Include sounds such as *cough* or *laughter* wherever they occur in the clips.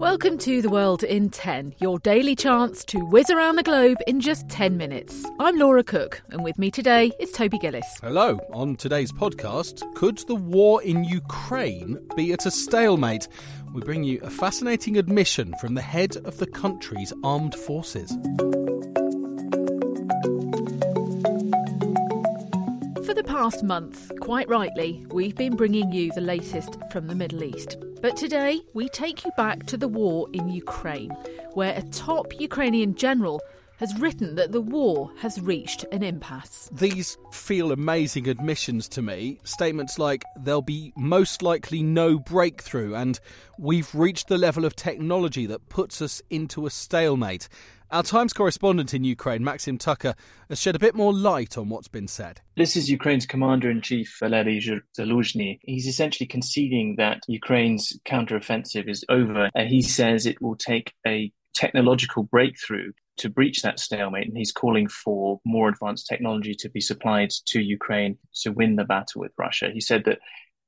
Welcome to The World in 10, your daily chance to whiz around the globe in just 10 minutes. I'm Laura Cook, and with me today is Toby Gillis. Hello. On today's podcast, could the war in Ukraine be at a stalemate? We bring you a fascinating admission from the head of the country's armed forces. Past month, quite rightly, we've been bringing you the latest from the Middle East. But today, we take you back to the war in Ukraine, where a top Ukrainian general has written that the war has reached an impasse. These feel amazing admissions to me. Statements like, there'll be most likely no breakthrough, and we've reached the level of technology that puts us into a stalemate. Our Times correspondent in Ukraine, Maxim Tucker, has shed a bit more light on what's been said. This is Ukraine's commander in chief, Valery Zaluzhny. He's essentially conceding that Ukraine's counteroffensive is over, and he says it will take a technological breakthrough to breach that stalemate. And he's calling for more advanced technology to be supplied to Ukraine to win the battle with Russia. He said that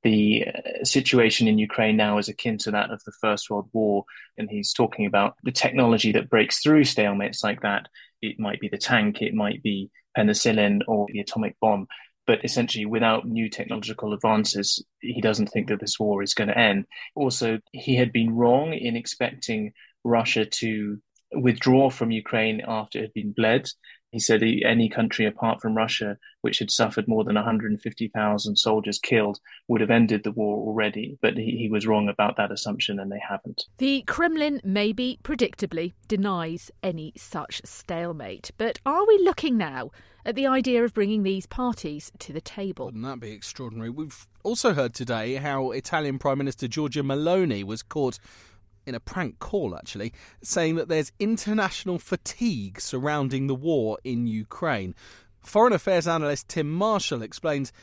the uh, situation in Ukraine now is akin to that of the First World War. And he's talking about the technology that breaks through stalemates like that. It might be the tank, it might be penicillin or the atomic bomb. But essentially, without new technological advances, he doesn't think that this war is going to end. Also, he had been wrong in expecting Russia to withdraw from Ukraine after it had been bled. He said any country apart from Russia, which had suffered more than 150,000 soldiers killed, would have ended the war already. But he, he, was wrong about that assumption, and they haven't. The Kremlin, maybe predictably, denies any such stalemate. But are we looking now at the idea of bringing these parties to the table? Wouldn't that be extraordinary? We've also heard today how Italian Prime Minister Giorgia Meloni was caught in a prank call, actually, saying that there's international fatigue surrounding the war in Ukraine. Foreign Affairs analyst Tim Marshall explains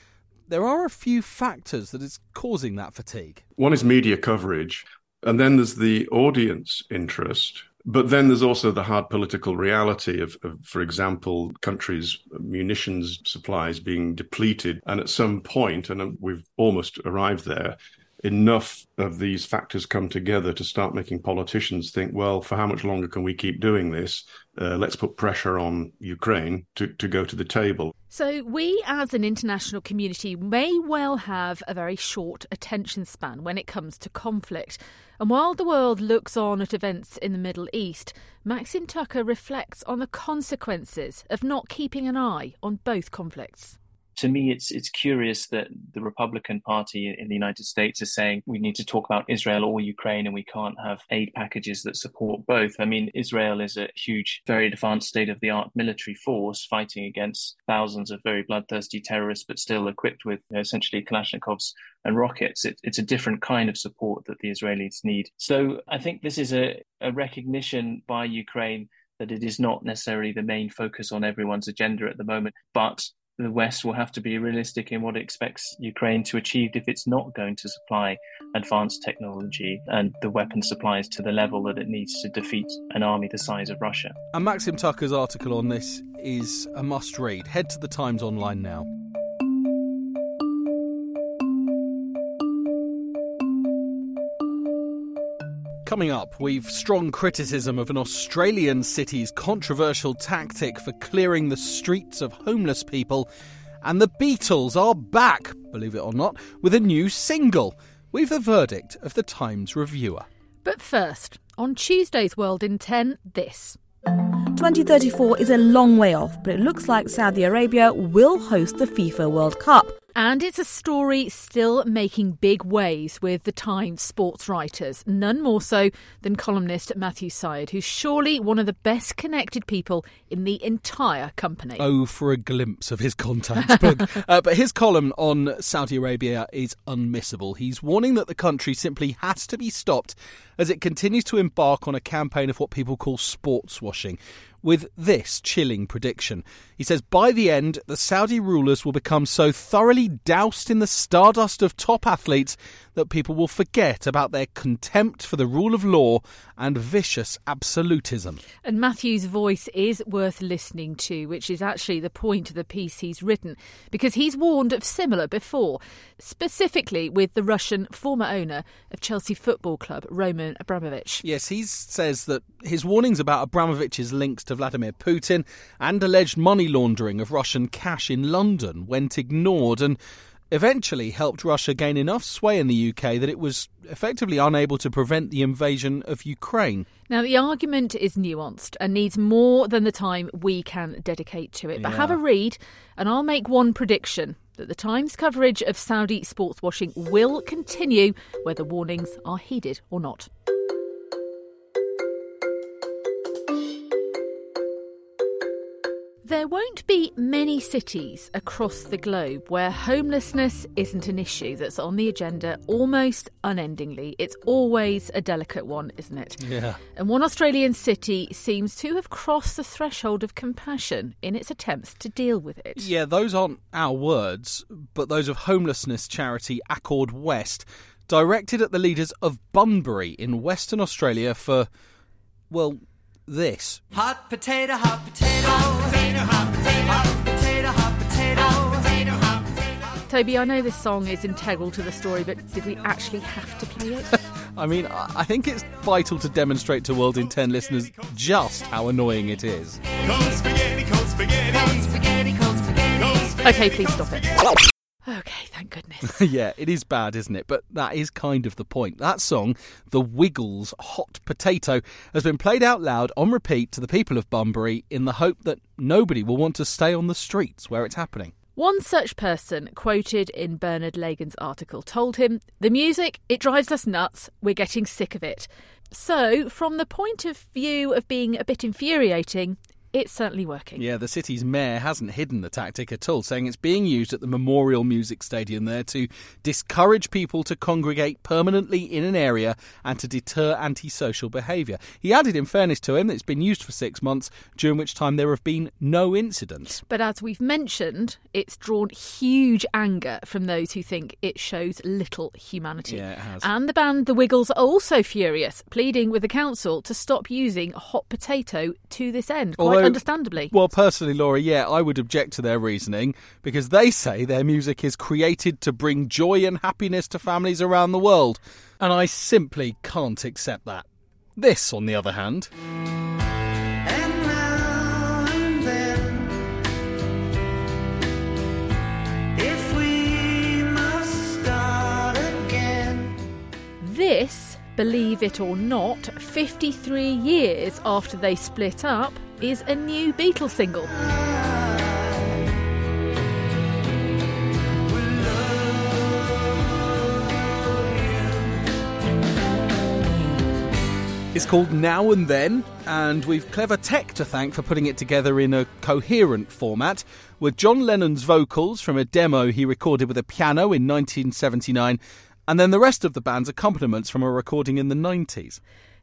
there are a few factors that is causing that fatigue. One is media coverage, and then there's the audience interest. But then there's also the hard political reality of, of, for example, countries' munitions supplies being depleted. And at some point, and um, we've almost arrived there, enough of these factors come together to start making politicians think, well, for how much longer can we keep doing this? Uh, let's put pressure on Ukraine to, to go to the table. So, we as an international community may well have a very short attention span when it comes to conflict. And while the world looks on at events in the Middle East, Maxim Tucker reflects on the consequences of not keeping an eye on both conflicts to me, it's it's curious that the Republican Party in the United States is saying we need to talk about Israel or Ukraine, and we can't have aid packages that support both. I mean, Israel is a huge, very advanced state of the art military force fighting against thousands of very bloodthirsty terrorists, but still equipped with you know, essentially Kalashnikovs and rockets. It, it's a different kind of support that the Israelis need. So I think this is a, a recognition by Ukraine that it is not necessarily the main focus on everyone's agenda at the moment, but the West will have to be realistic in what it expects Ukraine to achieve if it's not going to supply advanced technology and the weapon supplies to the level that it needs to defeat an army the size of Russia. And Maxim Tucker's article on this is a must read. Head to the Times Online now. Coming up, we've strong criticism of an Australian city's controversial tactic for clearing the streets of homeless people. And the Beatles are back, believe it or not, with a new single. We've the verdict of the Times reviewer. But first, on Tuesday's World in 10, this. 2034 is a long way off, but it looks like Saudi Arabia will host the FIFA World Cup. And it's a story still making big waves with the Times sports writers, none more so than columnist Matthew Syed, who's surely one of the best connected people in the entire company. Oh, for a glimpse of his contacts. *laughs* but, uh, but his column on Saudi Arabia is unmissable. He's warning that the country simply has to be stopped as it continues to embark on a campaign of what people call sports washing with this chilling prediction. He says by the end, the Saudi rulers will become so thoroughly doused in the stardust of top athletes that people will forget about their contempt for the rule of law and vicious absolutism. And Matthew's voice is worth listening to, which is actually the point of the piece he's written, because he's warned of similar before, specifically with the Russian former owner of Chelsea Football Club, Roman Abramovich. Yes, he says that his warnings about Abramovich's links to Vladimir Putin and alleged money laundering of Russian cash in London went ignored and eventually helped Russia gain enough sway in the UK that it was effectively unable to prevent the invasion of Ukraine. Now, the argument is nuanced and needs more than the time we can dedicate to it. But Yeah. have a read, and I'll make one prediction that the Times coverage of Saudi sports washing will continue, whether warnings are heeded or not. There won't be many cities across the globe where homelessness isn't an issue that's on the agenda almost unendingly. It's always a delicate one, isn't it? Yeah. And one Australian city seems to have crossed the threshold of compassion in its attempts to deal with it. Yeah, those aren't our words, but those of homelessness charity Accord West, directed at the leaders of Bunbury in Western Australia for, well, this. Hot potato, hot potato, Toby, I know this song is integral to the story, but did we actually have to play it? *laughs* I mean, I I think it's vital to demonstrate to World in 10 listeners just how annoying it is. Okay, please stop it. *laughs* Yeah, it is bad, isn't it? But that is kind of the point. That song, The Wiggles' Hot Potato, has been played out loud on repeat to the people of Bunbury in the hope that nobody will want to stay on the streets where it's happening. One such person, quoted in Bernard Lagan's article, told him, The music, it drives us nuts. We're getting sick of it. So, from the point of view of being a bit infuriating, it's certainly working. Yeah, the city's mayor hasn't hidden the tactic at all, saying it's being used at the Memorial Music Stadium there to discourage people to congregate permanently in an area and to deter antisocial behaviour. He added, in fairness to him, that it's been used for six months, during which time there have been no incidents. But as we've mentioned, it's drawn huge anger from those who think it shows little humanity. Yeah, it has. And the band The Wiggles are also furious, pleading with the council to stop using hot potato to this end, quite Although- understandably. Well, personally, Laura, yeah, I would object to their reasoning because they say their music is created to bring joy and happiness to families around the world. And I simply can't accept that. This, on the other hand, And now and then, if we must start again. This, believe it or not, 53 years after they split up, is a new Beatles single. It's called Now and Then, and we've Clever Tech to thank for putting it together in a coherent format, with John Lennon's vocals from a demo he recorded with a piano in 1979, and then the rest of the band's accompaniments from a recording in the 90s.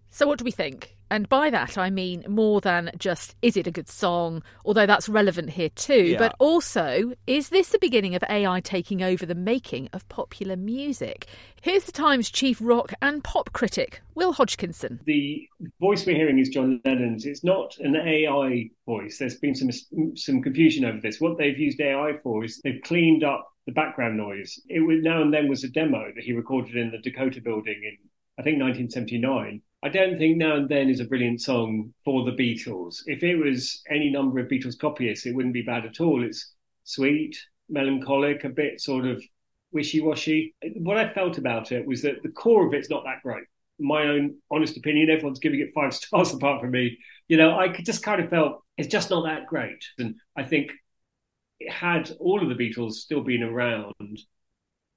So, what do we think? And by that, I mean more than just is it a good song, although that's relevant here too, Yeah. but also is this the beginning of AI taking over the making of popular music? Here's the Times chief rock and pop critic, Will Hodgkinson. the voice we're hearing is John Lennon's. It's not an AI voice. There's been some some confusion over this. What they've used AI for is they've cleaned up the background noise. It was now and then was a demo that he recorded in the Dakota Building in I think 1979. I don't think Now and Then is a brilliant song for the Beatles. If it was any number of Beatles copyists, it wouldn't be bad at all. It's sweet, melancholic, a bit sort of wishy washy. What I felt about it was that the core of it's not that great. My own honest opinion, everyone's giving it five *laughs* stars apart from me. You know, I just kind of felt it's just not that great. And I think had all of the Beatles still been around,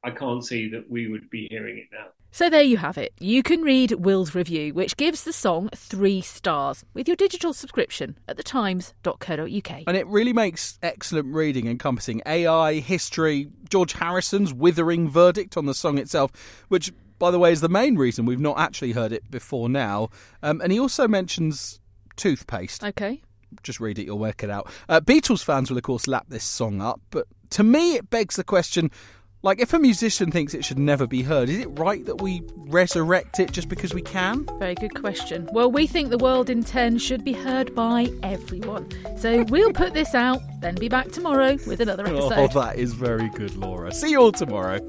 I can't see that we would be hearing it now. So there you have it. You can read Will's review, which gives the song three stars with your digital subscription at thetimes.co.uk. And it really makes excellent reading encompassing AI, history, George Harrison's withering verdict on the song itself, which, by the way, is the main reason we've not actually heard it before now. Um, and he also mentions toothpaste. Okay. Just read it, you'll work it out. Uh, Beatles fans will, of course, lap this song up, but to me, it begs the question like, if a musician thinks it should never be heard, is it right that we resurrect it just because we can? Very good question. Well, we think the world in 10 should be heard by everyone. So we'll put this out, then be back tomorrow with another *laughs* oh, episode. Oh, that is very good, Laura. See you all tomorrow.